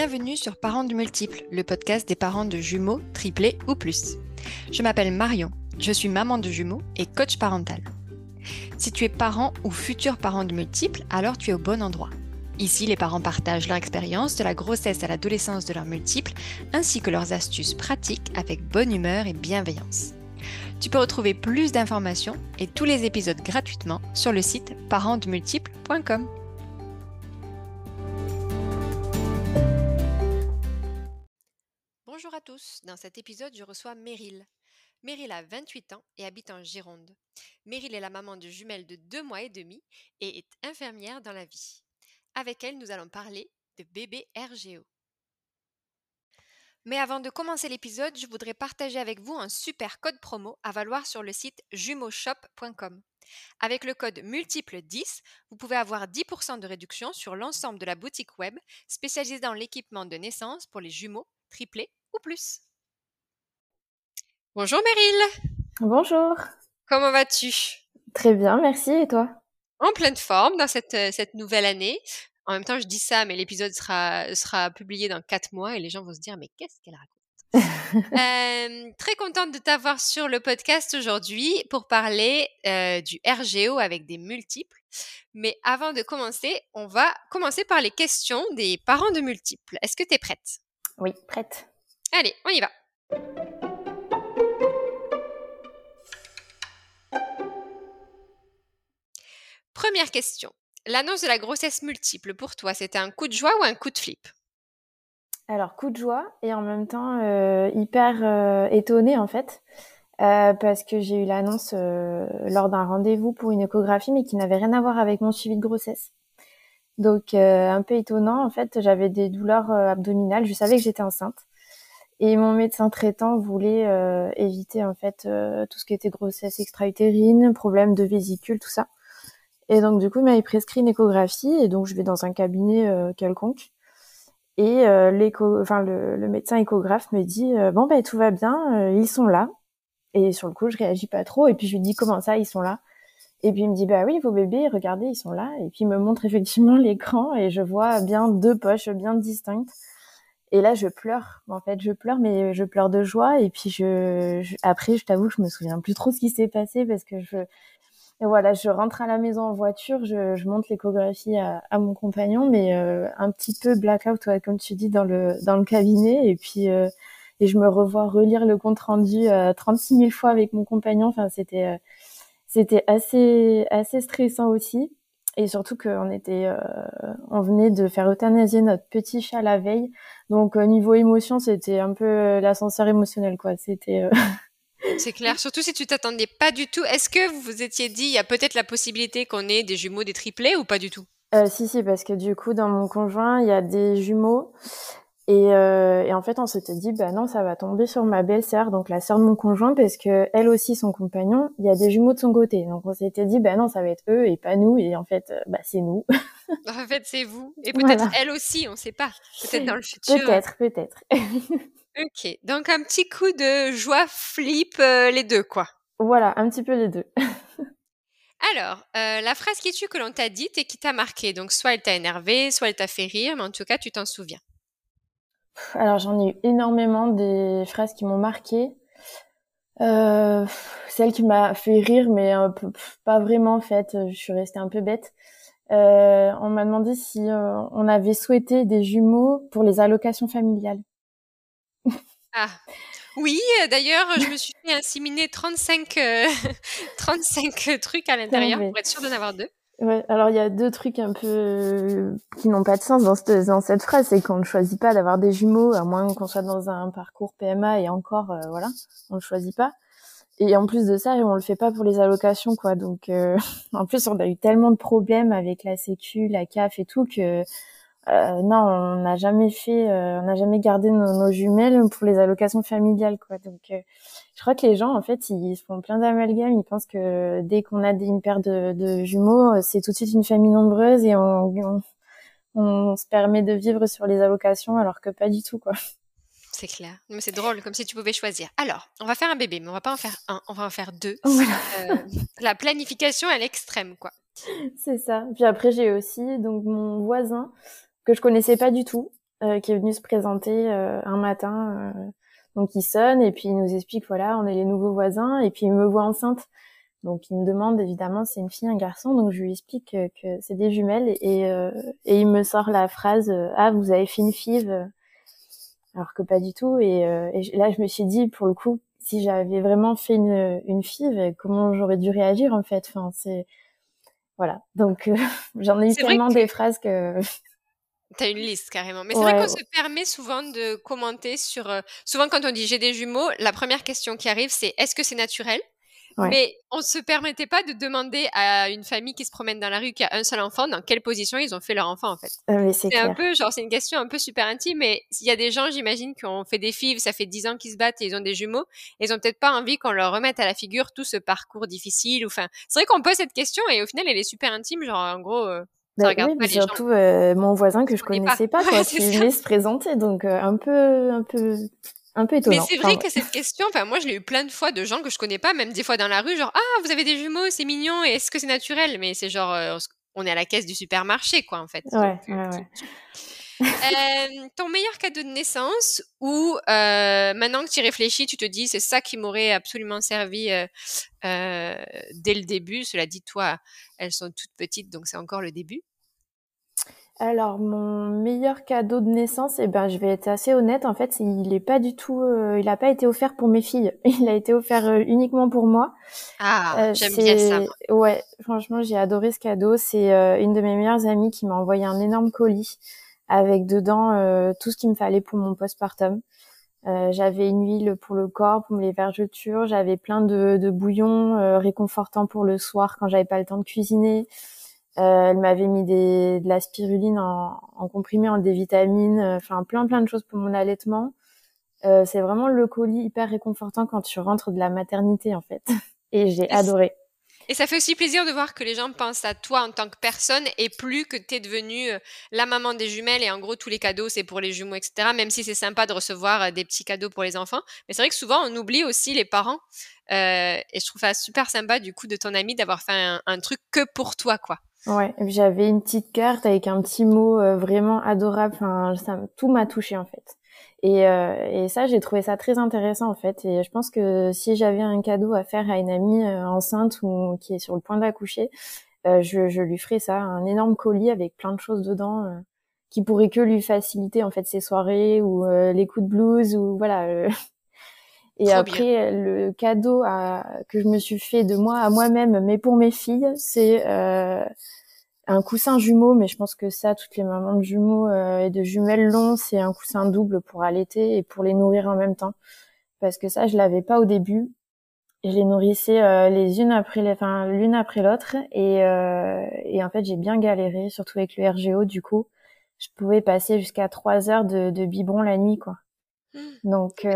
Bienvenue sur Parents du Multiple, le podcast des parents de jumeaux, triplés ou plus. Je m'appelle Marion, je suis maman de jumeaux et coach parental. Si tu es parent ou futur parent de multiples, alors tu es au bon endroit. Ici, les parents partagent leur expérience de la grossesse à l'adolescence de leurs multiples, ainsi que leurs astuces pratiques avec bonne humeur et bienveillance. Tu peux retrouver plus d'informations et tous les épisodes gratuitement sur le site parentsdemultiples.com. dans cet épisode je reçois Meryl. Meryl a 28 ans et habite en Gironde. Meryl est la maman de jumelles de 2 mois et demi et est infirmière dans la vie. Avec elle, nous allons parler de bébé RGO. Mais avant de commencer l'épisode, je voudrais partager avec vous un super code promo à valoir sur le site jumeauxshop.com. Avec le code multiple 10, vous pouvez avoir 10% de réduction sur l'ensemble de la boutique web spécialisée dans l'équipement de naissance pour les jumeaux, triplés ou plus. Bonjour Meryl. Bonjour. Comment vas-tu? Très bien, merci. Et toi? En pleine forme dans cette, euh, cette nouvelle année. En même temps, je dis ça, mais l'épisode sera, sera publié dans quatre mois et les gens vont se dire, mais qu'est-ce qu'elle raconte? Euh, très contente de t'avoir sur le podcast aujourd'hui pour parler euh, du RGO avec des multiples. Mais avant de commencer, on va commencer par les questions des parents de multiples. Est-ce que tu es prête? Oui, prête. Allez, on y va. Première question. L'annonce de la grossesse multiple, pour toi, c'était un coup de joie ou un coup de flip? Alors, coup de joie et en même temps euh, hyper euh, étonnée en fait, euh, parce que j'ai eu l'annonce lors d'un rendez-vous pour une échographie, mais qui n'avait rien à voir avec mon suivi de grossesse. Donc, un peu étonnant, en fait, j'avais des douleurs abdominales, je savais que j'étais enceinte. Et mon médecin traitant voulait éviter en fait tout ce qui était grossesse extra-utérine, problème de vésicule, tout ça. Et donc, du coup, il m'avait prescrit une échographie. Et donc, je vais dans un cabinet euh, quelconque. Et euh, l'écho, enfin, le, le, médecin échographe me dit euh, Bon, ben, tout va bien, ils sont là. Et sur le coup, je réagis pas trop. Et puis, je lui dis Comment ça, ils sont là? Et puis, il me dit Bah oui, vos bébés, regardez, ils sont là. Et puis, il me montre effectivement l'écran. Et je vois bien deux poches bien distinctes. Et là, je pleure. En fait, je pleure, mais je pleure de joie. Et puis, je, je après, je t'avoue je me souviens plus trop ce qui s'est passé parce que je, voilà, je rentre à la maison en voiture, je, je monte l'échographie à, à, mon compagnon, mais euh, un petit peu blackout, ouais, comme tu dis, dans le dans le cabinet. Et puis euh, et je me revois relire le compte rendu euh, 36 000 fois avec mon compagnon. Enfin, c'était euh, c'était assez assez stressant aussi. Et surtout qu'on était, euh, on venait de faire euthanasier notre petit chat la veille. Donc niveau émotion, c'était un peu l'ascenseur émotionnel, quoi. C'était C'est clair, surtout si tu t'attendais pas du tout. Est-ce que vous vous étiez dit, il y a peut-être la possibilité qu'on ait des jumeaux, des triplés ou pas du tout? Euh, Si, si, parce que du coup, dans mon conjoint, il y a des jumeaux. Et, euh, et en fait, on s'était dit, bah non, ça va tomber sur ma belle-sœur, donc la sœur de mon conjoint, parce que elle aussi, son compagnon, il y a des jumeaux de son côté. Donc on s'était dit, bah non, ça va être eux et pas nous. Et en fait, euh, bah c'est nous. en fait, c'est vous. Et peut-être voilà. elle aussi, on ne sait pas. Peut-être dans le futur. Peut-être, peut-être. Ok, donc un petit coup de joie flip, euh, les deux, quoi. Voilà, un petit peu les deux. Alors, euh, la phrase qui tue que l'on t'a dite et qui t'a marqué, donc soit elle t'a énervé, soit elle t'a fait rire, mais en tout cas, tu t'en souviens. Alors, j'en ai eu énormément des phrases qui m'ont marqué. Euh, celle qui m'a fait rire, mais un peu, pas vraiment en fait, je suis restée un peu bête. Euh, on m'a demandé si euh, on avait souhaité des jumeaux pour les allocations familiales. Ah, oui, d'ailleurs, je me suis fait inséminer 35, euh, 35 trucs à l'intérieur pour être sûre d'en avoir deux. Ouais, alors il y a deux trucs un peu qui n'ont pas de sens dans cette, dans cette phrase, c'est qu'on ne choisit pas d'avoir des jumeaux, à moins qu'on soit dans un parcours PMA et encore, euh, voilà, on ne choisit pas. Et en plus de ça, on le fait pas pour les allocations, quoi. Donc, euh, en plus, on a eu tellement de problèmes avec la Sécu, la CAF et tout que euh, non, on n'a jamais fait, euh, on n'a jamais gardé nos, nos, jumelles pour les allocations familiales, quoi. Donc, euh, je crois que les gens, en fait, ils se font plein d'amalgames. Ils pensent que dès qu'on a une paire de, de jumeaux, c'est tout de suite une famille nombreuse et on, on, on, se permet de vivre sur les allocations, alors que pas du tout, quoi. C'est clair. Mais c'est drôle, comme si tu pouvais choisir. Alors, on va faire un bébé, mais on va pas en faire un, on va en faire deux. Voilà. la planification à l'extrême, quoi. C'est ça. Puis après, j'ai aussi donc mon voisin que je connaissais pas du tout. qui est venu se présenter un matin. donc il sonne et puis il nous explique voilà, on est les nouveaux voisins et puis il me voit enceinte. Donc il me demande évidemment c'est une fille un garçon donc je lui explique que, c'est des jumelles et, et il me sort la phrase ah vous avez fait une fille alors que pas du tout et, et là je me suis dit pour le coup si j'avais vraiment fait une, une FIV, comment j'aurais dû réagir en fait? Enfin, c'est voilà. Donc euh, j'en ai eu tellement des phrases que. T'as une liste carrément. Mais c'est vrai qu'on se permet souvent de commenter sur. Euh, souvent, quand on dit j'ai des jumeaux, la première question qui arrive, c'est est-ce que c'est naturel? Mais on se permettait pas de demander à une famille qui se promène dans la rue qui a un seul enfant dans quelle position ils ont fait leur enfant en fait. Ah c'est un peu genre c'est une question un peu super intime mais il y a des gens j'imagine qui ont fait des filles, ça fait dix ans qu'ils se battent et ils ont des jumeaux, et ils ont peut-être pas envie qu'on leur remette à la figure tout ce parcours difficile ou enfin c'est vrai qu'on pose cette question et au final elle est super intime genre en gros euh, bah, oui, mais surtout euh, mon voisin que je connaissais pas, pas qui venait se présenter donc euh, un peu un peu un peu étonnant. Mais c'est vrai que cette question, enfin moi je l'ai eu plein de fois de gens que je connais pas, même des fois dans la rue, genre ah vous avez des jumeaux, c'est mignon, et est-ce que c'est naturel? Mais c'est genre euh, on est à la caisse du supermarché quoi en fait. Ouais, ouais, ouais. Euh, ton meilleur cadeau de naissance ou euh, maintenant que tu réfléchis, tu te dis c'est ça qui m'aurait absolument servi dès le début. Cela dit, toi, elles sont toutes petites, donc c'est encore le début. Alors mon meilleur cadeau de naissance, eh ben je vais être assez honnête, en fait, il est pas du tout, euh, il n'a pas été offert pour mes filles, il a été offert euh, uniquement pour moi. Ah, euh, j'aime bien ça. Ouais, franchement, j'ai adoré ce cadeau. C'est une de mes meilleures amies qui m'a envoyé un énorme colis avec dedans tout ce qu'il me fallait pour mon postpartum. j'avais une huile pour le corps, pour les vergetures, j'avais plein de, de bouillons réconfortants pour le soir quand j'avais pas le temps de cuisiner. Euh, elle m'avait mis des, de la spiruline en, en comprimé, en des vitamines, euh, enfin plein plein de choses pour mon allaitement. Euh, c'est vraiment le colis hyper réconfortant quand tu rentres de la maternité en fait. Et j'ai adoré. Et ça fait aussi plaisir de voir que les gens pensent à toi en tant que personne et plus que tu es devenue euh, la maman des jumelles et en gros tous les cadeaux c'est pour les jumeaux, etc. Même si c'est sympa de recevoir des petits cadeaux pour les enfants. Mais c'est vrai que souvent on oublie aussi les parents. Euh, et je trouve ça super sympa du coup de ton ami d'avoir fait un, un truc que pour toi quoi. Ouais, j'avais une petite carte avec un petit mot euh, vraiment adorable. Enfin, ça, tout m'a touché en fait. Et, euh, et ça, j'ai trouvé ça très intéressant en fait. Et je pense que si j'avais un cadeau à faire à une amie euh, enceinte ou qui est sur le point d'accoucher, je, je, lui ferais ça, un énorme colis avec plein de choses dedans qui pourrait que lui faciliter en fait ses soirées ou les coups de blues ou voilà. Et après, le cadeau à, que je me suis fait de moi à moi-même, mais pour mes filles, c'est euh, un coussin jumeau. Mais je pense que ça, toutes les mamans de jumeaux euh, et de jumelles longs, c'est un coussin double pour allaiter et pour les nourrir en même temps. Parce que ça, je l'avais pas au début. Je les nourrissais euh, les unes après les, enfin l'une après l'autre. Et, euh, et en fait, j'ai bien galéré, surtout avec le RGO. Du coup, je pouvais passer jusqu'à trois heures de, de biberon la nuit, quoi. Mmh. Donc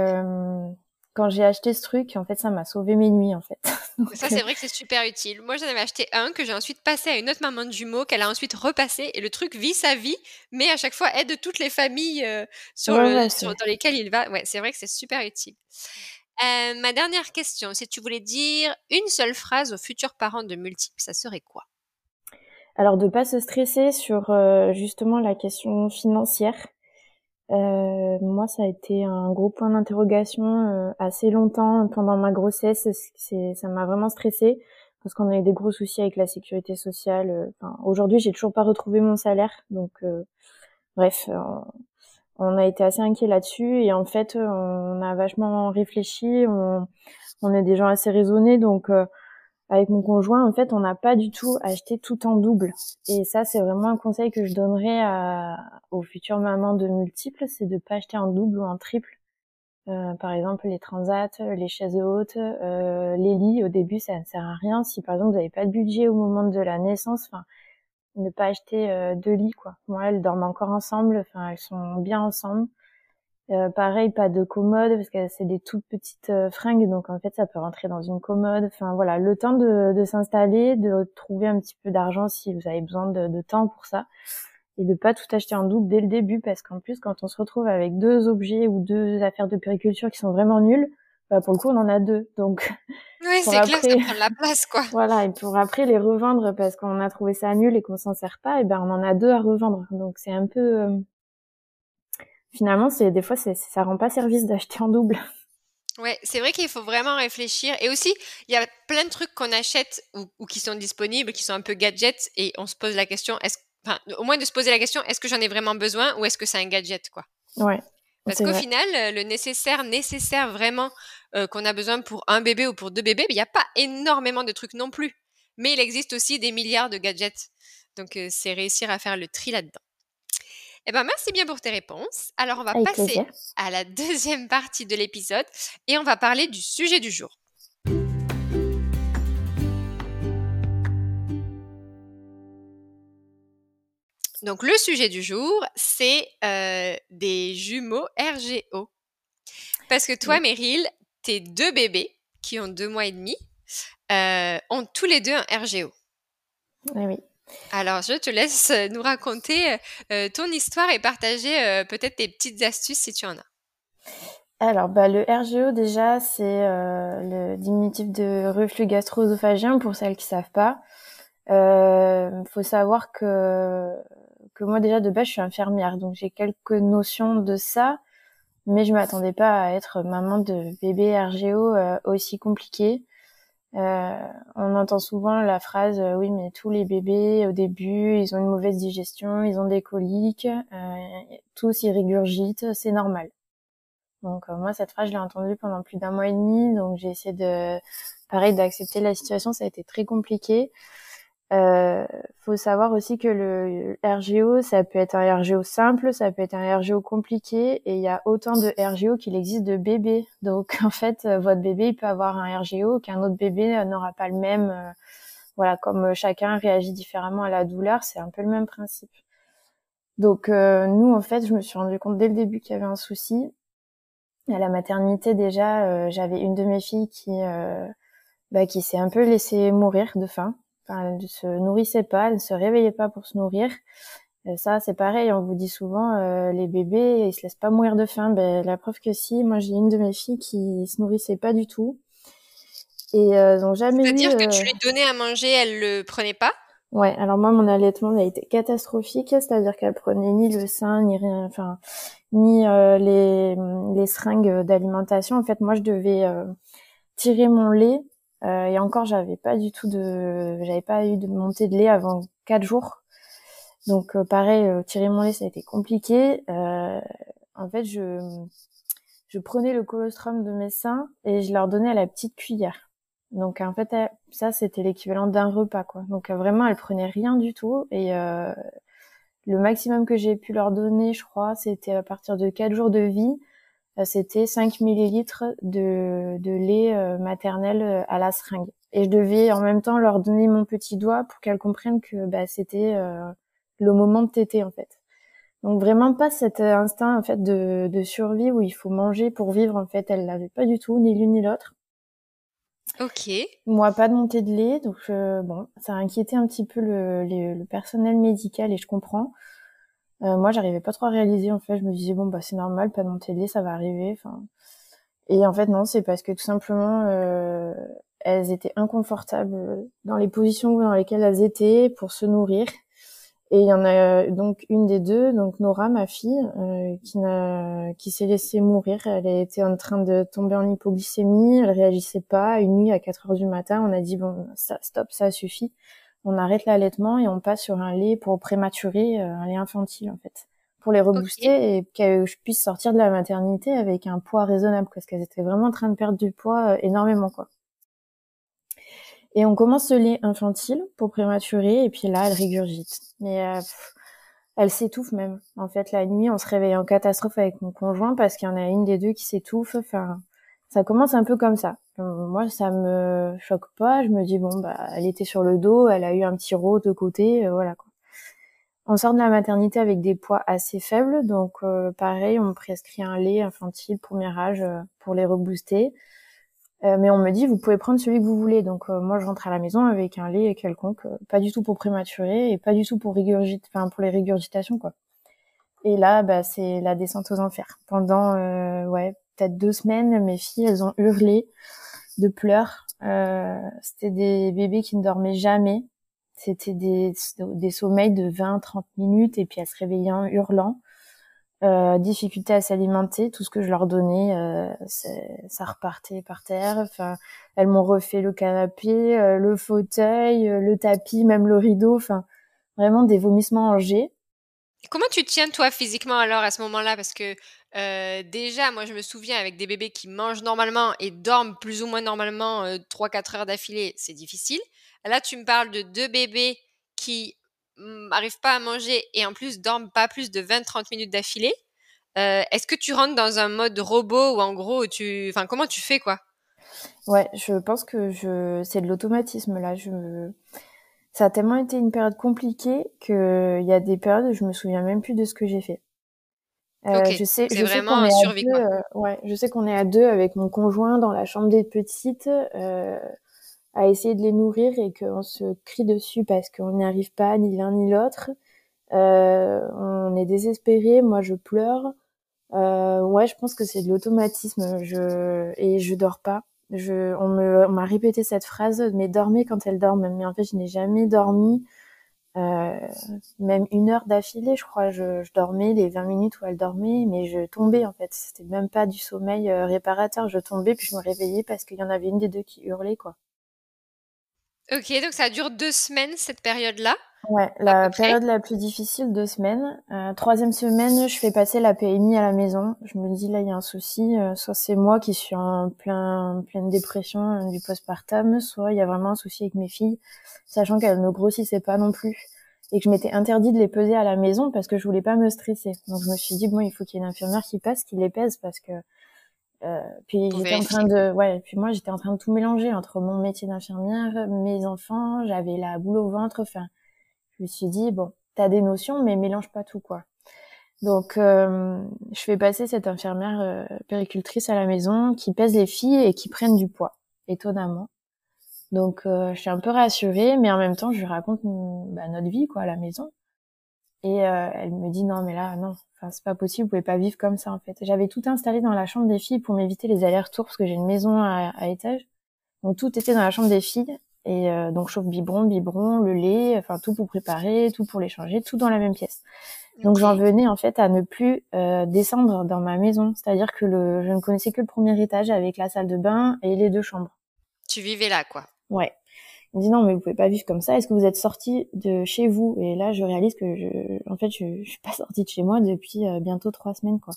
quand j'ai acheté ce truc, en fait, ça m'a sauvé mes nuits, en fait. ça, c'est vrai que c'est super utile. Moi, j'en avais acheté un que j'ai ensuite passé à une autre maman de jumeaux, qu'elle a ensuite repassé, et le truc vit sa vie, mais à chaque fois aide toutes les familles euh, sur, dans lesquelles il va. Ouais, c'est vrai que c'est super utile. Euh, ma dernière question, si tu voulais dire une seule phrase aux futurs parents de multiples, ça serait quoi? Alors, de pas se stresser sur euh, justement la question financière euh, moi, ça a été un gros point d'interrogation euh, assez longtemps pendant ma grossesse. C'est, ça m'a vraiment stressée parce qu'on a eu des gros soucis avec la sécurité sociale. Euh, enfin, aujourd'hui, j'ai toujours pas retrouvé mon salaire, donc bref, on a été assez inquiets là-dessus et en fait, on a vachement réfléchi. On, on est des gens assez raisonnés, donc avec mon conjoint, en fait, on n'a pas du tout acheté tout en double. Et ça, c'est vraiment un conseil que je donnerais à, aux futures mamans de multiples, c'est de pas acheter en double ou en triple. Euh, par exemple, les transats, les chaises hautes, euh, les lits. Au début, ça ne sert à rien. Si par exemple vous n'avez pas de budget au moment de la naissance, enfin, ne pas acheter euh, deux lits, quoi. Moi, elles dorment encore ensemble. Enfin, elles sont bien ensemble. Euh, pareil, pas de commode parce que c'est des toutes petites euh, fringues, donc en fait ça peut rentrer dans une commode. Enfin voilà, le temps de, de s'installer, de trouver un petit peu d'argent si vous avez besoin de, de, temps pour ça, et de pas tout acheter en double dès le début parce qu'en plus quand on se retrouve avec deux objets ou deux affaires de périculture qui sont vraiment nulles, bah pour le coup on en a deux, donc. Oui, c'est clair, ça prend la place quoi. Voilà, et pour après les revendre parce qu'on a trouvé ça nul et qu'on s'en sert pas, et ben on en a deux à revendre, donc c'est un peu. Euh, finalement, c'est des fois, c'est, ça rend pas service d'acheter en double. Ouais, c'est vrai qu'il faut vraiment réfléchir. Et aussi, il y a plein de trucs qu'on achète ou, qui sont disponibles, qui sont un peu gadgets, et on se pose la question, est-ce, enfin, au moins de se poser la question, est-ce que j'en ai vraiment besoin ou est-ce que c'est un gadget, quoi? Ouais. Parce qu'au final, le nécessaire, nécessaire vraiment euh, qu'on a besoin pour un bébé ou pour deux bébés, il n'y a pas énormément de trucs non plus. Mais il existe aussi des milliards de gadgets. Donc, euh, c'est réussir à faire le tri là-dedans. Eh ben, merci bien pour tes réponses. Alors, on va passer à la deuxième partie de l'épisode et on va parler du sujet du jour. Donc, le sujet du jour, c'est euh, des jumeaux RGO. Parce que toi, Meryl, tes deux bébés, qui ont deux mois et demi, euh, ont tous les deux un RGO. Oui, oui. Alors, je te laisse euh, nous raconter euh, ton histoire et partager euh, peut-être tes petites astuces si tu en as. Alors, bah, le RGO, déjà, c'est le diminutif de reflux gastro-œsophagien pour celles qui savent pas. Il faut savoir que, que moi, déjà, de base, je suis infirmière, donc j'ai quelques notions de ça, mais je m'attendais pas à être maman de bébé RGO aussi compliqué. Euh, on entend souvent la phrase euh, oui mais tous les bébés au début ils ont une mauvaise digestion, ils ont des coliques, euh, tous ils régurgitent, c'est normal. Donc moi cette phrase je l'ai entendue pendant plus d'un mois et demi, donc j'ai essayé de pareil d'accepter la situation, ça a été très compliqué. Euh, faut savoir aussi que le RGO, ça peut être un RGO simple, ça peut être un RGO compliqué, et il y a autant de RGO qu'il existe de bébés. Donc en fait, euh, votre bébé il peut avoir un RGO qu'un autre bébé euh, n'aura pas le même. Euh, voilà, comme chacun réagit différemment à la douleur, c'est un peu le même principe. Donc nous, en fait, je me suis rendu compte dès le début qu'il y avait un souci. À la maternité déjà, j'avais une de mes filles qui bah, qui s'est un peu laissée mourir de faim elle ne se nourrissait pas, elle ne se réveillait pas pour se nourrir. Et ça, c'est pareil, on vous dit souvent, euh, les bébés, ils se laissent pas mourir de faim. Ben, la preuve que si, moi j'ai une de mes filles qui se nourrissait pas du tout. Et euh, donc jamais C'est-à-dire que tu euh, lui donnais à manger, elle le prenait pas? Ouais, alors moi mon allaitement a été catastrophique, c'est-à-dire qu'elle prenait ni le sein, ni rien, enfin, ni les, les seringues d'alimentation. En fait, moi je devais tirer mon lait euh, et encore, j'avais pas du tout de, j'avais pas eu de montée de lait avant quatre jours. Donc euh, pareil, euh, tirer mon lait, ça a été compliqué. en fait, je, je prenais le colostrum de mes seins et je leur donnais à la petite cuillère. Donc en fait, ça c'était l'équivalent d'un repas quoi. Donc vraiment, elles prenaient rien du tout et euh, le maximum que j'ai pu leur donner, je crois, c'était à partir de quatre jours de vie. Euh, c'était 5 millilitres de, de lait euh, maternel euh, à la seringue. Et je devais en même temps leur donner mon petit doigt pour qu'elles comprennent que bah, c'était le moment de téter en fait. Donc vraiment pas cet instinct en fait de, de survie où il faut manger pour vivre en fait. Elle l'avait pas du tout, ni l'une ni l'autre. Ok. Moi, pas de montée de lait, donc bon, ça a inquiété un petit peu le, le personnel médical et je comprends. Euh, moi, j'arrivais pas trop à réaliser. En fait, je me disais bon bah c'est normal, pas mon télé, ça va arriver. Enfin, et en fait non, c'est parce que tout simplement euh, elles étaient inconfortables dans les positions dans lesquelles elles étaient pour se nourrir. Et il y en a donc une des deux, donc Nora, ma fille, euh, qui n'a, qui s'est laissée mourir. Elle était en train de tomber en hypoglycémie, elle réagissait pas. Une nuit à 4 heures du matin, on a dit bon, ça, stop, ça suffit on arrête l'allaitement et on passe sur un lait pour prématurer, euh, un lait infantile en fait, pour les rebooster et que je puisse sortir de la maternité avec un poids raisonnable parce qu'elles étaient vraiment en train de perdre du poids euh, énormément quoi. Et on commence ce lait infantile pour prématurer et puis là elle régurgite. Mais euh, elle s'étouffe même. En fait la nuit on se réveille en catastrophe avec mon conjoint parce qu'il y en a une des deux qui s'étouffe. Enfin ça commence un peu comme ça. Euh, moi, ça me choque pas. Je me dis bon, bah, elle était sur le dos, elle a eu un petit rot de côté, euh, voilà quoi. On sort de la maternité avec des poids assez faibles, donc euh, pareil, on me prescrit un lait infantile premier âge pour les rebooster. mais on me dit vous pouvez prendre celui que vous voulez. Donc moi, je rentre à la maison avec un lait quelconque, pas du tout pour prématurer et pas du tout pour régurgiter, enfin pour les régurgitations quoi. Et là, bah, c'est la descente aux enfers. Pendant ouais peut-être deux semaines, mes filles, elles ont hurlé de pleurs. Euh, c'était des bébés qui ne dormaient jamais. C'était des, des sommeils de 20-30 minutes et puis elles se réveillaient en hurlant. euh, difficulté à s'alimenter, tout ce que je leur donnais, euh, ça repartait par terre. Enfin, elles m'ont refait le canapé, le fauteuil, le tapis, même le rideau. Enfin, vraiment des vomissements en G. Comment tu tiens toi physiquement alors à ce moment-là? Parce que déjà, moi je me souviens avec des bébés qui mangent normalement et dorment plus ou moins normalement 3-4 heures d'affilée, c'est difficile. Là, tu me parles de deux bébés qui n'arrivent pas à manger et en plus dorment pas plus de 20-30 minutes d'affilée. Euh, est-ce que tu rentres dans un mode robot ou en gros comment tu fais quoi? Ouais, je pense que c'est de l'automatisme là. Ça a tellement été une période compliquée que il y a des périodes où je me souviens même plus de ce que j'ai fait. Euh, je sais, je vraiment sais survie, deux, euh, ouais, je sais qu'on est à deux avec mon conjoint dans la chambre des petites. Euh, à essayer de les nourrir et qu'on se crie dessus parce qu'on n'y arrive pas ni l'un ni l'autre. Euh, on est désespéré, moi je pleure. Euh, ouais, je pense que c'est de l'automatisme. Je et je dors pas. Je, on me, m'a répété cette phrase, mais dormez quand elle dort. Mais en fait, je n'ai jamais dormi, euh, même une heure d'affilée, je crois. Je, dormais les 20 minutes où elle dormait, mais je tombais en fait. C'était même pas du sommeil euh, réparateur. Je tombais puis je me réveillais parce qu'il y en avait une des deux qui hurlait quoi. Ok, donc ça dure deux semaines cette période-là Ouais, la période la plus difficile, deux semaines. Euh, troisième semaine, je fais passer la PMI à la maison. Je me dis là, il y a un souci. Euh, soit c'est moi qui suis en plein, pleine dépression euh, du postpartum, soit il y a vraiment un souci avec mes filles, sachant qu'elles ne grossissaient pas non plus et que je m'étais interdit de les peser à la maison parce que je voulais pas me stresser. Donc je me suis dit bon, il faut qu'il y ait une infirmière qui passe, qui les pèse parce que puis j'étais en train de, ouais, puis moi j'étais en train de tout mélanger entre mon métier d'infirmière, mes enfants, j'avais la boule au ventre. Enfin, je me suis dit bon, t'as des notions, mais mélange pas tout quoi. Donc, euh, je fais passer cette infirmière euh, péricultrice à la maison qui pèse les filles et qui prennent du poids, étonnamment. Donc, je suis un peu rassurée, mais en même temps, je lui raconte bah, notre vie quoi à la maison. Et elle me dit non, mais là, non, c'est pas possible, vous pouvez pas vivre comme ça en fait. J'avais tout installé dans la chambre des filles pour m'éviter les allers-retours parce que j'ai une maison à, à, étage. Donc tout était dans la chambre des filles et euh, donc chauffe biberon, biberon, le lait, enfin tout pour préparer, tout pour les changer, tout dans la même pièce. Donc j'en venais en fait à ne plus euh, descendre dans ma maison, c'est-à-dire que le, je ne connaissais que le premier étage avec la salle de bain et les deux chambres. Tu vivais là quoi. Ouais. Il me dit non mais vous pouvez pas vivre comme ça. Est-ce que vous êtes sorti de chez vous? Et là je réalise que je, en fait je, je suis pas sortie de chez moi depuis euh, bientôt trois semaines quoi.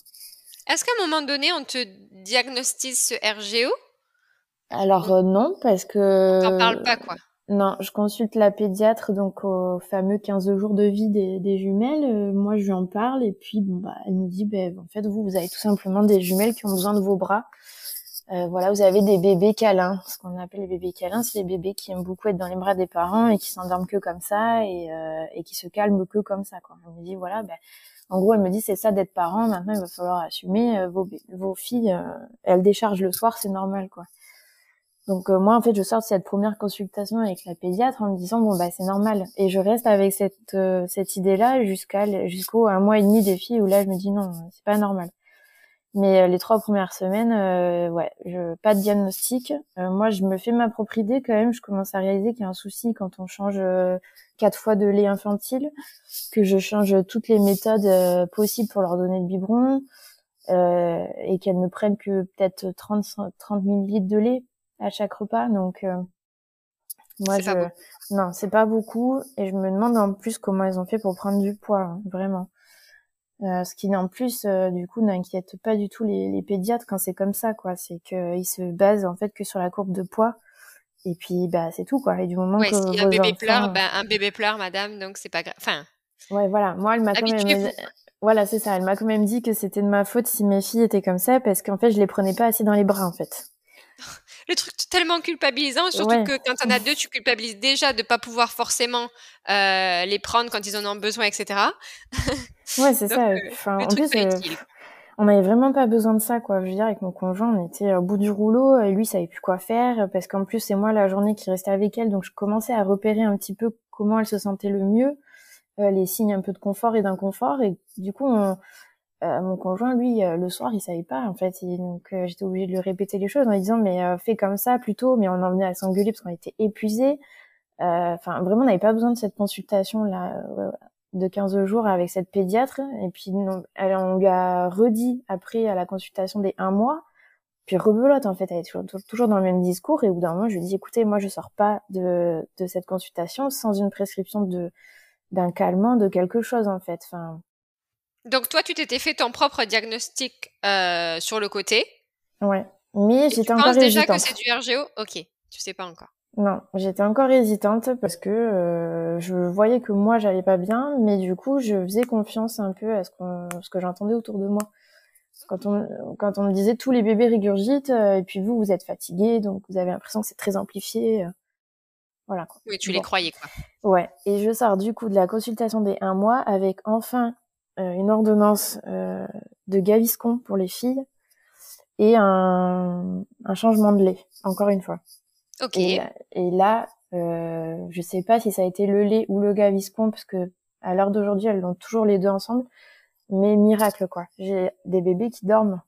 Est-ce qu'à un moment donné on te diagnostique ce RGO Alors euh, non parce que. On parle pas quoi. Non, je consulte la pédiatre donc au fameux 15 jours de vie des, des jumelles. Euh, moi, je lui en parle et puis bon bah elle nous dit ben en fait vous vous avez tout simplement des jumelles qui ont besoin de vos bras. Euh, voilà, vous avez des bébés câlins. Ce qu'on appelle les bébés câlins, c'est les bébés qui aiment beaucoup être dans les bras des parents et qui s'endorment que comme ça et, euh, et qui se calment que comme ça. Quoi. Je me dis voilà, ben, en gros, elle me dit c'est ça d'être parent. Maintenant, il va falloir assumer euh, vos, vos filles. Euh, elles déchargent le soir, c'est normal, quoi. Donc moi, en fait, je sors de cette première consultation avec la pédiatre en me disant bon bah c'est normal et je reste avec cette cette idée-là jusqu'à jusqu'au un mois et demi des filles où là je me dis non c'est pas normal. Mais euh, les trois premières semaines, euh, ouais, je, pas de diagnostic. Euh, moi, je me fais ma propre idée quand même. Je commence à réaliser qu'il y a un souci quand on change quatre fois de lait infantile, que je change toutes les méthodes possibles pour leur donner le biberon et qu'elles ne prennent que peut-être 30, 30 millilitres de lait à chaque repas. Donc, moi, je, non, c'est pas beaucoup. Et je me demande en plus comment elles ont fait pour prendre du poids, hein, vraiment. Euh, ce qui en plus euh, du coup n'inquiète pas du tout les, les pédiatres quand c'est comme ça quoi. C'est qu'ils se basent en fait que sur la courbe de poids. Et puis bah c'est tout quoi. Et du moment ouais, que si un bébé pleure ben, un bébé pleure madame donc c'est pas grave enfin. Ouais voilà. Moi elle m'a quand même voilà c'est ça. Elle m'a quand même dit que c'était de ma faute si mes filles étaient comme ça parce qu'en fait je les prenais pas assez dans les bras en fait. Le truc tellement culpabilisant, surtout que quand on a deux, tu culpabilises déjà de pas pouvoir forcément euh, les prendre quand ils en ont besoin, etc. ouais, c'est ça. Euh, enfin, en plus, euh, on n'avait vraiment pas besoin de ça, quoi. Je veux dire, avec mon conjoint, on était au bout du rouleau, et lui, il savait plus quoi faire, parce qu'en plus, c'est moi la journée qui restait avec elle, donc je commençais à repérer un petit peu comment elle se sentait le mieux, les signes un peu de confort et d'inconfort, et du coup, on, euh, mon conjoint, lui, euh, le soir, il savait pas en fait. donc euh, j'étais obligée de lui répéter les choses en lui disant mais fais comme ça plutôt. Mais on en venait à s'engueuler parce qu'on était épuisés. Enfin, vraiment, on n'avait pas besoin de cette consultation là. De 15 jours avec cette pédiatre. Et puis, on lui a redit après à la consultation des un mois. Puis rebelote, en fait, elle est toujours, toujours dans le même discours. Et au bout d'un moment, je lui dis, écoutez, moi, je sors pas de, de cette consultation sans une prescription de d'un calmant, de quelque chose, en fait. Enfin, donc toi, tu t'étais fait ton propre diagnostic euh, sur le côté. Ouais, mais j'étais encore hésitante. déjà que c'est du RGO Ok, tu sais pas encore. Non, j'étais encore hésitante parce que euh, je voyais que moi j'allais pas bien, mais du coup je faisais confiance un peu à ce, qu'on, ce que j'entendais autour de moi. Quand on, quand on me disait tous les bébés régurgitent euh, et puis vous vous êtes fatigué, donc vous avez l'impression que c'est très amplifié. Euh, voilà. Quoi. Oui, tu les croyais quoi. Ouais, et je sors du coup de la consultation des un mois avec enfin euh, une ordonnance euh, de Gaviscon pour les filles et un, un, changement de lait, encore une fois. Ok. Et, là, euh, je sais pas si ça a été le lait ou le Gaviscon, parce que à l'heure d'aujourd'hui, elles ont toujours les deux ensemble. Mais miracle, quoi. J'ai des bébés qui dorment.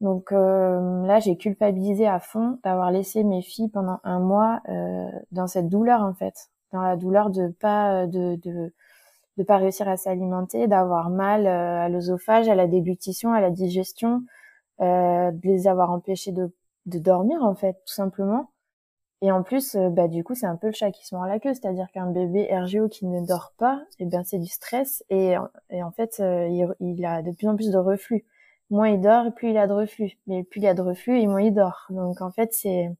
Donc euh, là, j'ai culpabilisé à fond d'avoir laissé mes filles pendant un mois euh, dans cette douleur, en fait. Dans la douleur de pas de, de de pas réussir à s'alimenter, d'avoir mal euh, à l'œsophage, à la déglutition, à la digestion, euh, de les avoir empêchés de, de dormir en fait, tout simplement. Et en plus, euh, bah du coup, c'est un peu le chat qui se mord la queue, c'est-à-dire qu'un bébé RGO qui ne dort pas, et eh bien c'est du stress et, et en fait, il, il, a de plus en plus de reflux. Moins il dort, plus il a de reflux. Mais plus il a de reflux, et moins il dort. Donc en fait, c'est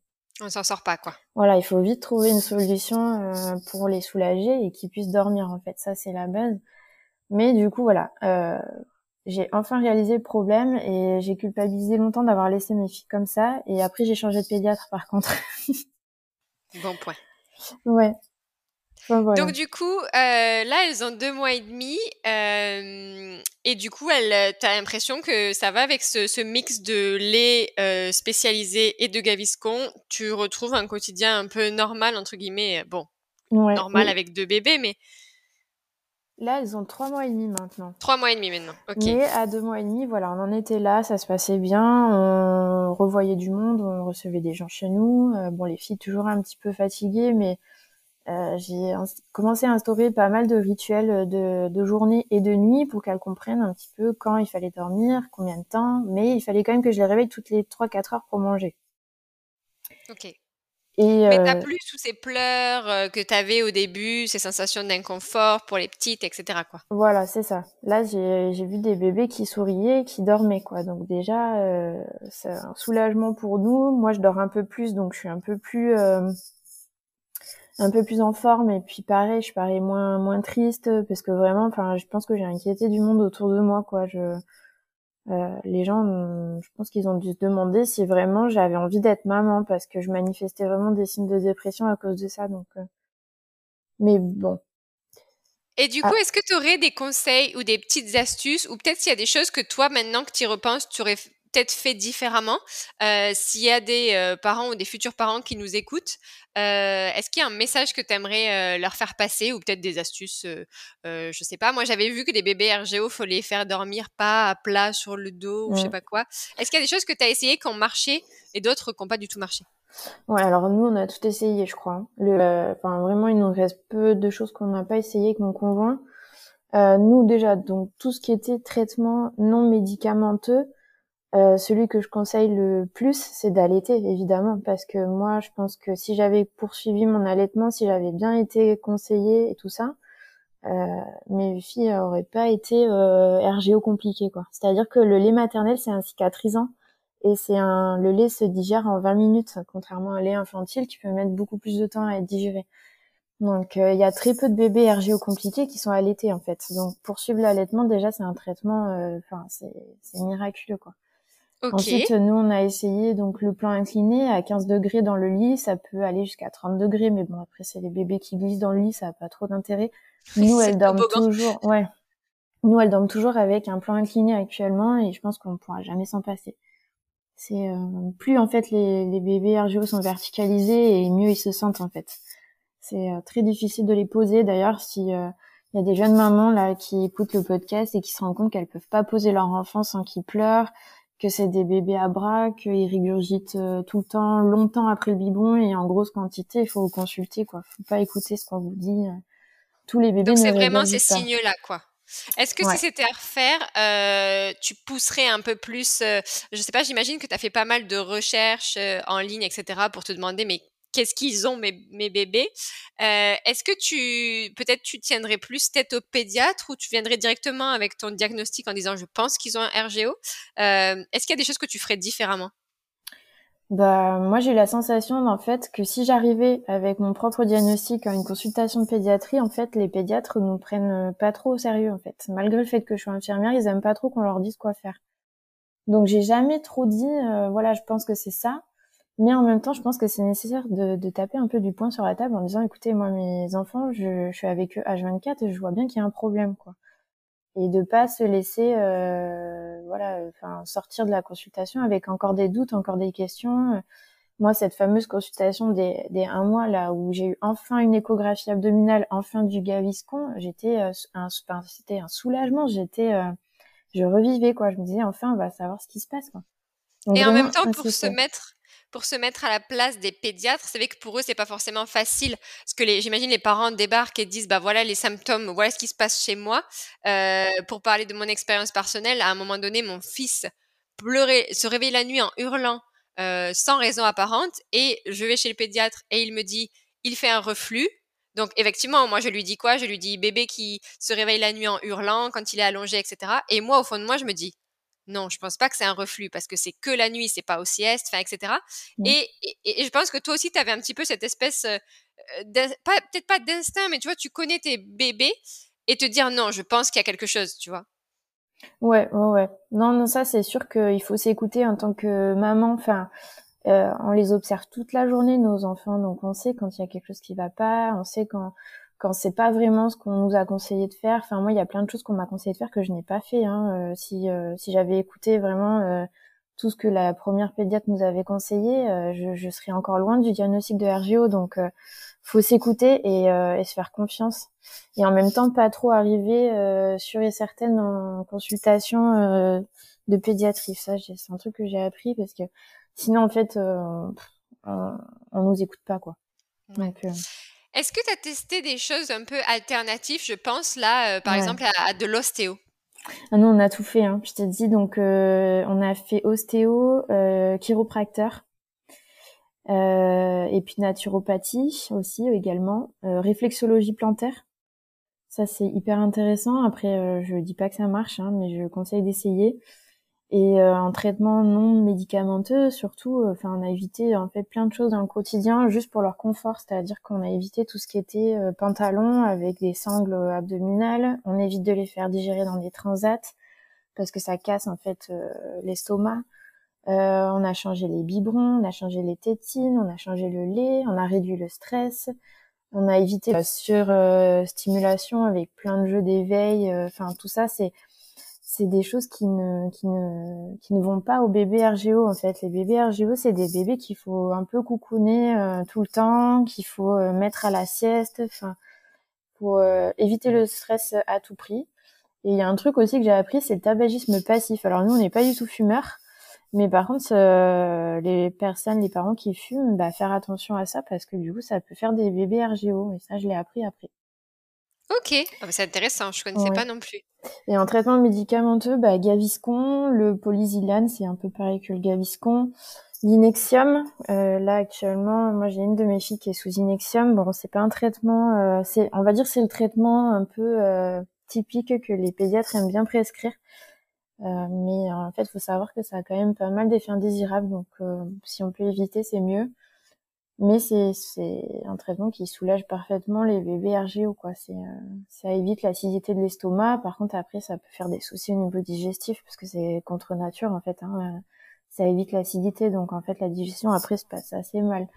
on s'en sort pas, quoi. Voilà, il faut vite trouver une solution euh, pour les soulager et qu'ils puissent dormir, en fait. Ça, c'est la base. Mais du coup, voilà, euh, j'ai enfin réalisé le problème et j'ai culpabilisé longtemps d'avoir laissé mes filles comme ça. Et après, j'ai changé de pédiatre, par contre. bon point. Ouais. Donc du coup, euh, là, elles ont deux mois et demi, euh, et du coup, elle, t'as l'impression que ça va avec ce, mix de lait euh, spécialisé et de Gaviscon. Tu retrouves un quotidien un peu normal entre guillemets, bon, normal avec deux bébés, mais là, elles ont trois mois et demi maintenant. Trois mois et demi maintenant. Ok. Mais à deux mois et demi, voilà, on en était là, ça se passait bien, on revoyait du monde, on recevait des gens chez nous. bon, les filles toujours un petit peu fatiguées, mais euh, j'ai commencé à instaurer pas mal de rituels de, de journée et de nuit pour qu'elles comprennent un petit peu quand il fallait dormir, combien de temps, mais il fallait quand même que je les réveille toutes les 3-4 heures pour manger. Ok. Et mais t'as euh, plus tous ces pleurs euh, que t'avais au début, ces sensations d'inconfort pour les petites, etc. Quoi. Voilà, c'est ça. Là, j'ai vu des bébés qui souriaient, qui dormaient, quoi. Donc déjà, euh, c'est un soulagement pour nous. Moi, je dors un peu plus, donc je suis un peu plus un peu plus en forme et puis pareil je parais moins moins triste parce que vraiment enfin je pense que j'ai inquiété du monde autour de moi quoi je euh, les gens je pense qu'ils ont dû se demander si vraiment j'avais envie d'être maman parce que je manifestais vraiment des signes de dépression à cause de ça donc euh, mais bon et du coup, ah. est-ce que tu aurais des conseils ou des petites astuces ou peut-être s'il y a des choses que toi, maintenant que tu y repenses, tu aurais peut-être fait différemment. Euh, S'il y a des euh, parents ou des futurs parents qui nous écoutent, euh, est-ce qu'il y a un message que tu aimerais leur faire passer ou peut-être des astuces Je sais pas. Moi, j'avais vu que des bébés RGO, faut les faire dormir pas à plat sur le dos ou je sais pas quoi. Est-ce qu'il y a des choses que tu as essayé qui ont marché et d'autres qui n'ont pas du tout marché? Ouais, alors nous, on a tout essayé, je crois. Le, enfin, vraiment, il nous reste peu de choses qu'on n'a pas essayé avec mon conjoint. nous, déjà, donc tout ce qui était traitement non médicamenteux, euh, celui que je conseille le plus, c'est d'allaiter, évidemment, parce que moi, je pense que si j'avais poursuivi mon allaitement, si j'avais bien été conseillée et tout ça, euh, mes filles auraient pas été euh, RGO compliquées, quoi. C'est-à-dire que le lait maternel, c'est un cicatrisant et c'est un, le lait se digère en 20 minutes, contrairement à un lait infantile qui peut mettre beaucoup plus de temps à être digéré. Donc, euh, il y a très peu de bébés RGO compliqués qui sont allaités, en fait. Donc, poursuivre l'allaitement, déjà, c'est un traitement, euh, enfin, c'est miraculeux, quoi. Ensuite, nous, on a essayé donc le plan incliné à 15 degrés dans le lit. Ça peut aller jusqu'à 30 degrés, mais bon, après, c'est les bébés qui glissent dans le lit, ça n'a pas trop d'intérêt. Nous, elles dorment toujours, ouais. Nous, elles dorment toujours avec un plan incliné actuellement et je pense qu'on ne pourra jamais s'en passer. C'est euh, plus en fait les, les bébés RGO sont verticalisés et mieux ils se sentent en fait. C'est euh, très difficile de les poser. D'ailleurs, si euh, il y a des jeunes mamans là qui écoutent le podcast et qui se rendent compte qu'elles peuvent pas poser leur enfant sans qu'ils pleurent, que c'est des bébés à bras, qu'ils régurgitent euh, tout le temps, longtemps après le biberon et en grosse quantité, il faut vous consulter, quoi. Faut pas écouter ce qu'on vous dit. Euh, tous les bébés. Donc c'est vraiment ces signes-là, quoi. Est-ce que si c'était à refaire, euh, tu pousserais un peu plus Je Je sais pas, j'imagine que tu as fait pas mal de recherches en ligne, etc., pour te demander, mais qu'est-ce qu'ils ont mes, mes bébés Est-ce que tu, peut-être tu tiendrais plus tête au pédiatre ou tu viendrais directement avec ton diagnostic en disant je pense qu'ils ont un RGO Est-ce qu'il y a des choses que tu ferais différemment? Bah, moi, j'ai eu la sensation, en fait, que si j'arrivais avec mon propre diagnostic à une consultation de pédiatrie, en fait, les pédiatres nous prennent pas trop au sérieux, en fait. Malgré le fait que je suis infirmière, ils aiment pas trop qu'on leur dise quoi faire. Donc, j'ai jamais trop dit, euh, voilà, je pense que c'est ça. Mais en même temps, je pense que c'est nécessaire de, de, taper un peu du poing sur la table en disant, écoutez, moi, mes enfants, je, je suis avec eux H24 et je vois bien qu'il y a un problème, quoi. Et de pas se laisser euh, voilà enfin sortir de la consultation avec encore des doutes encore des questions. Moi cette fameuse consultation des, des un mois là où j'ai eu enfin une échographie abdominale enfin du gaviscon j'étais euh, un c'était un soulagement. J'étais euh, je revivais quoi. Je me disais enfin on va savoir ce qui se passe quoi. et en même temps pour se mettre pour se mettre à la place des pédiatres. C'est vrai que pour eux, c'est pas forcément facile. Parce que j'imagine les parents débarquent et disent, bah voilà les symptômes, voilà ce qui se passe chez moi. Euh, pour parler de mon expérience personnelle, à un moment donné, mon fils pleurait, se réveille la nuit en hurlant euh, sans raison apparente. Et je vais chez le pédiatre et il me dit, il fait un reflux. Donc effectivement, moi je lui dis quoi? Je lui dis bébé qui se réveille la nuit en hurlant quand il est allongé, etc. Et moi au fond de moi je me dis non, je pense pas que c'est un reflux parce que c'est que la nuit, c'est pas au sieste, enfin, etc. Mmh. Et, et, je pense que toi aussi, tu avais un petit peu cette espèce, euh, peut-être pas d'instinct, mais tu vois, tu connais tes bébés et te dire non, je pense qu'il y a quelque chose, tu vois. Ouais, ouais, ouais. Non, non, ça, c'est sûr qu'il faut s'écouter en tant que maman. Enfin, euh, on les observe toute la journée, nos enfants, donc on sait quand il y a quelque chose qui va pas, on sait quand quand c'est pas vraiment ce qu'on nous a conseillé de faire. Enfin moi il y a plein de choses qu'on m'a conseillé de faire que je n'ai pas fait. Hein. Euh, si euh, si j'avais écouté vraiment euh, tout ce que la première pédiatre nous avait conseillé, je, je, serais encore loin du diagnostic de RGO. Donc faut s'écouter et, et, se faire confiance. Et en même temps pas trop arriver sur et certaines en consultation de pédiatrie. Ça c'est un truc que j'ai appris parce que sinon en fait on, on, nous écoute pas quoi. Donc, est-ce que tu as testé des choses un peu alternatives, je pense, là, euh, par exemple, à, de l'ostéo? Ah non, on a tout fait. Hein. Je t'ai dit, donc, euh, on a fait ostéo, euh, chiropracteur, et puis naturopathie aussi également, réflexologie plantaire. Ça, c'est hyper intéressant. Après, je dis pas que ça marche, hein, mais je conseille d'essayer et euh, en traitement non médicamenteux surtout euh, enfin on a évité en fait plein de choses dans le quotidien juste pour leur confort. C'est-à-dire qu'on a évité tout ce qui était euh, pantalon avec des sangles abdominales. On évite de les faire digérer dans des transats parce que ça casse en fait l'estomac. On a changé les biberons on a changé les tétines on a changé le lait on a réduit le stress. On a évité la surstimulation avec plein de jeux d'éveil enfin tout ça c'est c'est des choses qui ne, qui ne, qui ne vont pas aux bébés RGO en fait. Les bébés RGO, c'est des bébés qu'il faut un peu coucouner euh, tout le temps, qu'il faut euh, mettre à la sieste, enfin, pour euh, éviter le stress à tout prix. Et il y a un truc aussi que j'ai appris, c'est le tabagisme passif. Alors nous, on n'est pas du tout fumeurs, mais par contre, les personnes, les parents qui fument, bah, faire attention à ça parce que du coup, ça peut faire des bébés RGO. Et ça, je l'ai appris après. Ok, ah bah, c'est intéressant, je connaissais pas non plus. Et en traitement médicamenteux, bah, Gaviscon, le polysilane, c'est un peu pareil que le Gaviscon. L'inexium, euh, là actuellement, moi j'ai une de mes filles qui est sous inexium. Bon, c'est pas un traitement, euh, c'est, on va dire, c'est le traitement un peu euh, typique que les pédiatres aiment bien prescrire. mais en fait, faut savoir que ça a quand même pas mal d'effets indésirables. Donc, si on peut éviter, c'est mieux. Mais c'est un traitement qui soulage parfaitement les bébés RGO, quoi. C'est euh, ça évite l'acidité de l'estomac. Par contre, après, ça peut faire des soucis au niveau digestif parce que c'est contre nature en fait. Hein. Euh, ça évite l'acidité, donc en fait, la digestion après se passe assez mal.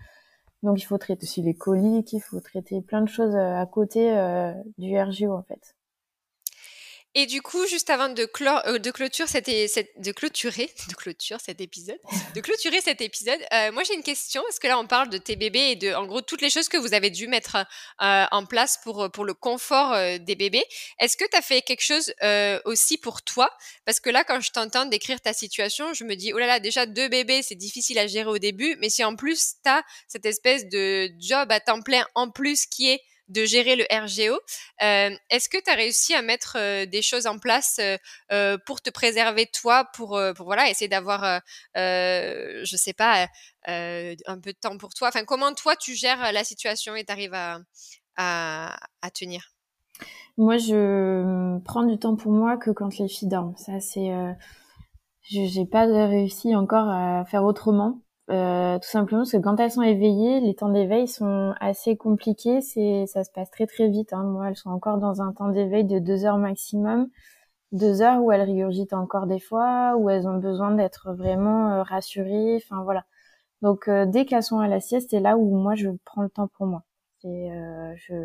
Donc, il faut traiter aussi les coliques, il faut traiter plein de choses euh, à côté du RGO en fait. Et du coup, juste avant de, euh, de, clôture de clôturer, de clôture cet épisode, de clôturer cet épisode, euh, moi j'ai une question. Parce que là on parle de tes bébés et de, en gros, toutes les choses que vous avez dû mettre euh, en place pour pour le confort des bébés? Est-ce que tu as fait quelque chose aussi pour toi? Parce que là, quand je t'entends décrire ta situation, je me dis oh là là, déjà deux bébés, c'est difficile à gérer au début, mais si en plus tu as cette espèce de job à temps plein en plus qui est de gérer le RGO. Est-ce que tu as réussi à mettre des choses en place pour te préserver toi, pour, pour voilà, essayer d'avoir, je sais pas, un peu de temps pour toi? Enfin, comment toi tu gères la situation et tu arrives à, à, tenir? Moi, je prends du temps pour moi que quand les filles dorment. Ça, c'est, euh, j'ai pas réussi encore à faire autrement. Euh, tout simplement parce que quand elles sont éveillées, les temps d'éveil sont assez compliqués. Ça se passe très très vite. Hein. Moi, elles sont encore dans un temps d'éveil de deux heures maximum, deux heures où elles rigurgitent encore des fois, où elles ont besoin d'être vraiment euh, rassurées. Enfin voilà. Donc euh, dès qu'elles sont à la sieste, c'est là où moi je prends le temps pour moi. Et je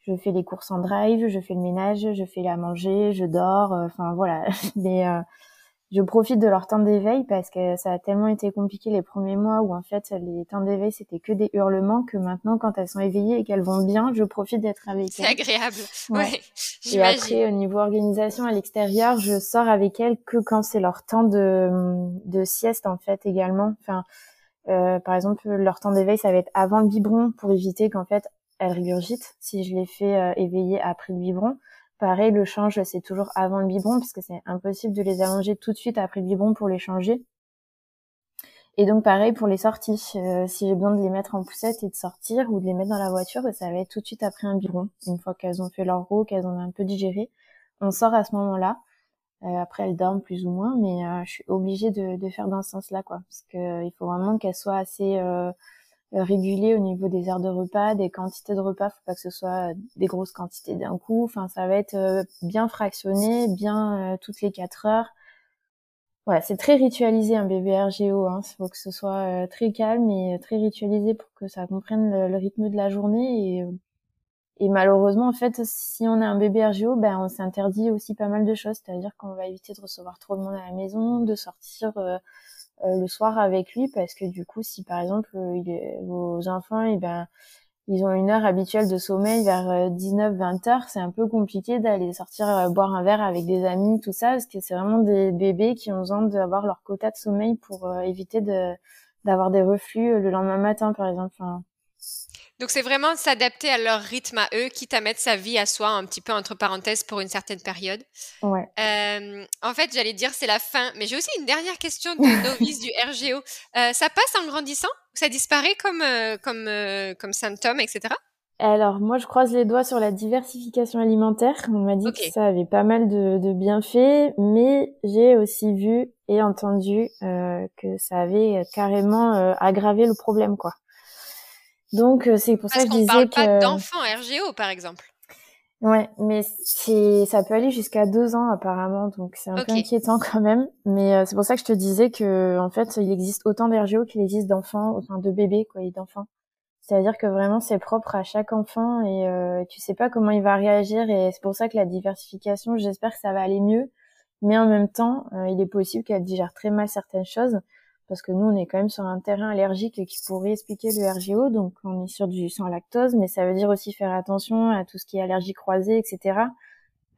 je fais les courses en drive, je fais le ménage, je fais la manger, je dors, enfin voilà. Mais je profite de leur temps d'éveil parce que ça a tellement été compliqué les premiers mois où en fait les temps d'éveil c'était que des hurlements que maintenant quand elles sont éveillées et qu'elles vont bien, je profite d'être avec elles. C'est agréable. Ouais. et après au niveau organisation à l'extérieur, je sors avec elles que quand c'est leur temps de, de sieste en fait également. Enfin euh, par exemple, leur temps d'éveil, ça va être avant le biberon pour éviter qu'en fait, elles régurgitent si je les fais euh, éveiller après le biberon. Pareil, le change, c'est toujours avant le biberon parce que c'est impossible de les allonger tout de suite après le biberon pour les changer. Et donc pareil pour les sorties. Euh, si j'ai besoin de les mettre en poussette et de sortir ou de les mettre dans la voiture, ça va être tout de suite après un biberon. Une fois qu'elles ont fait leur roue, qu'elles ont un peu digéré, on sort à ce moment-là. Euh, après, elles dorment plus ou moins, mais euh, je suis obligée de, faire dans ce sens-là, quoi, parce que il faut vraiment qu'elles soient assez régulier au niveau des heures de repas, des quantités de repas. Faut pas que ce soit euh, des grosses quantités d'un coup. Enfin, ça va être euh, bien fractionné, bien toutes les quatre heures. Voilà, c'est très ritualisé un bébé RGO. Hein. Il faut que ce soit très calme et très ritualisé pour que ça comprenne le, rythme de la journée. Et, et, malheureusement, en fait, si on a un bébé RGO, ben on s'interdit aussi pas mal de choses. C'est-à-dire qu'on va éviter de recevoir trop de monde à la maison, de sortir euh, le soir avec lui parce que du coup, si par exemple euh, vos enfants, eh ben ils ont une heure habituelle de sommeil vers 19-20 euh, heures, c'est un peu compliqué d'aller sortir boire un verre avec des amis, tout ça, parce que c'est vraiment des bébés qui ont besoin d'avoir leur quota de sommeil pour éviter de d'avoir des reflux le lendemain matin, par exemple. Donc c'est vraiment s'adapter à leur rythme à eux, quitte à mettre sa vie à soi un petit peu entre parenthèses pour une certaine période. Ouais. Euh, en fait, j'allais dire c'est la fin, mais j'ai aussi une dernière question de novice du RGO. Euh, ça passe en grandissant? Ça disparaît comme, euh, comme, comme symptôme, etc. Alors moi je croise les doigts sur la diversification alimentaire. On m'a dit que ça avait pas mal de, de bienfaits, mais j'ai aussi vu et entendu que ça avait carrément aggravé le problème quoi. Donc euh, c'est pour ça que je disais parle pas d'enfants RGO par exemple. Ouais, mais c'est ça peut aller jusqu'à deux ans apparemment, donc c'est un peu inquiétant quand même. Mais euh, c'est pour ça que je te disais que en fait il existe autant d'RGO qu'il existe d'enfants, enfin de bébés quoi, et d'enfants. C'est-à-dire que vraiment c'est propre à chaque enfant et euh, tu sais pas comment il va réagir et c'est pour ça que la diversification, j'espère que ça va aller mieux. Mais en même temps, euh, il est possible qu'elle digère très mal certaines choses parce que nous, on est quand même sur un terrain allergique qui pourrait expliquer le RGO, donc on est sur du sans lactose, mais ça veut dire aussi faire attention à tout ce qui est allergie croisée, etc.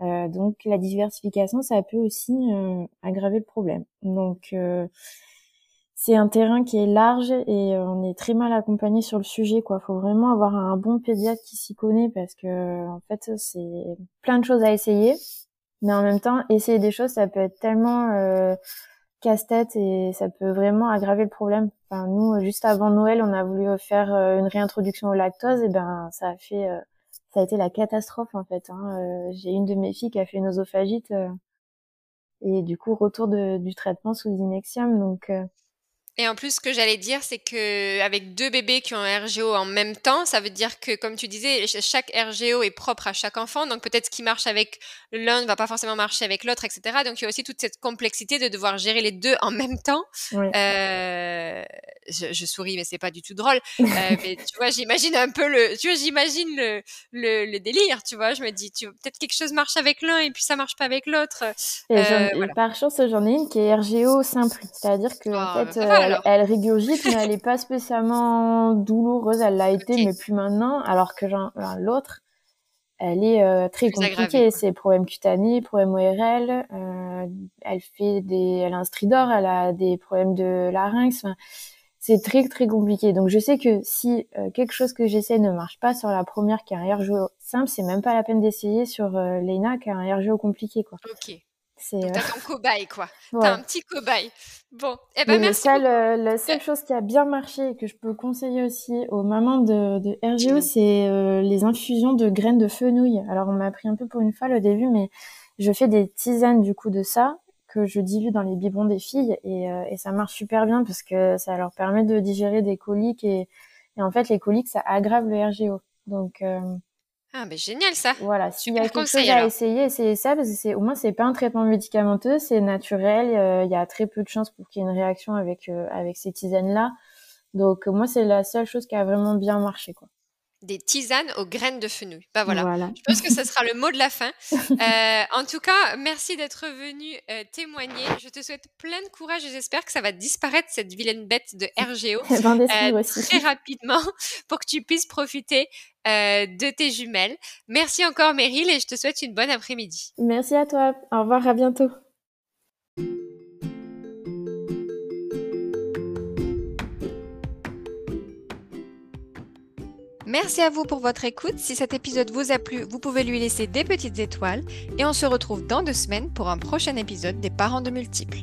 Euh, donc la diversification, ça peut aussi euh, aggraver le problème. Donc euh, c'est un terrain qui est large et euh, on est très mal accompagné sur le sujet. Quoi, faut vraiment avoir un bon pédiatre qui s'y connaît parce que en fait c'est plein de choses à essayer, mais en même temps essayer des choses, ça peut être tellement casse-tête et ça peut vraiment aggraver le problème. Nous, juste avant Noël, on a voulu faire euh, une réintroduction au lactose et ben ça a fait, euh, ça a été la catastrophe en fait. Hein. Euh, j'ai une de mes filles qui a fait une oesophagite et du coup retour de, du traitement sous Inexium. Donc et en plus, ce que j'allais dire, c'est que avec deux bébés qui ont un RGO en même temps, ça veut dire que, comme tu disais, chaque RGO est propre à chaque enfant. Donc peut-être ce qui marche avec l'un ne va pas forcément marcher avec l'autre, etc. Donc il y a aussi toute cette complexité de devoir gérer les deux en même temps. Euh, je, souris, mais c'est pas du tout drôle. Euh, mais tu vois, j'imagine un peu le, tu vois, j'imagine le, le, délire. Tu vois, je me dis, tu peut-être quelque chose marche avec l'un et puis ça marche pas avec l'autre. Euh, Par chance, j'en ai une qui est RGO simple, c'est-à-dire que en ah, fait. Bah, elle, régurgite, mais elle n'est pas spécialement douloureuse. Elle l'a été, mais plus maintenant. Alors que l'autre, elle est euh, très compliquée. C'est problèmes cutanés, problèmes ORL. Euh, elle fait des, elle a un stridor, elle a des problèmes de larynx. c'est très très compliqué. Donc je sais que si euh, quelque chose que j'essaie ne marche pas sur la première un RGO simple, c'est même pas la peine d'essayer sur euh, Lena qui a un RGO compliqué quoi. Ok. C'est t'as ton cobaye quoi. T'as un petit cobaye. Bon, eh ben merci. Le la seule chose qui a bien marché et que je peux conseiller aussi aux mamans de, de RGO, c'est les infusions de graines de fenouil. Alors on m'a pris un peu pour une folle au début, mais je fais des tisanes du coup de ça que je dilue dans les biberons des filles et, euh, et, ça marche super bien parce que ça leur permet de digérer des coliques et, et en fait les coliques ça aggrave le RGO. Donc euh, ah mais génial ça. Voilà, s'il y a quelque chose à essayer, essayez ça parce que c'est au moins c'est pas un traitement médicamenteux, c'est naturel, euh, il y a très peu de chances pour qu'il y ait une réaction avec avec ces tisanes là. Donc moi c'est la seule chose qui a vraiment bien marché quoi des tisanes aux graines de fenouil. Bah voilà. Je pense que ce sera le mot de la fin. Euh, en tout cas, merci d'être venu euh, témoigner. Je te souhaite plein de courage et j'espère que ça va disparaître cette vilaine bête de RGO ben, euh, très rapidement pour que tu puisses profiter de tes jumelles. Merci encore Meryl et je te souhaite une bonne après-midi. Merci à toi. Au revoir, à bientôt. Merci à vous pour votre écoute. Si cet épisode vous a plu, vous pouvez lui laisser des petites étoiles et on se retrouve dans deux semaines pour un prochain épisode des parents de multiples.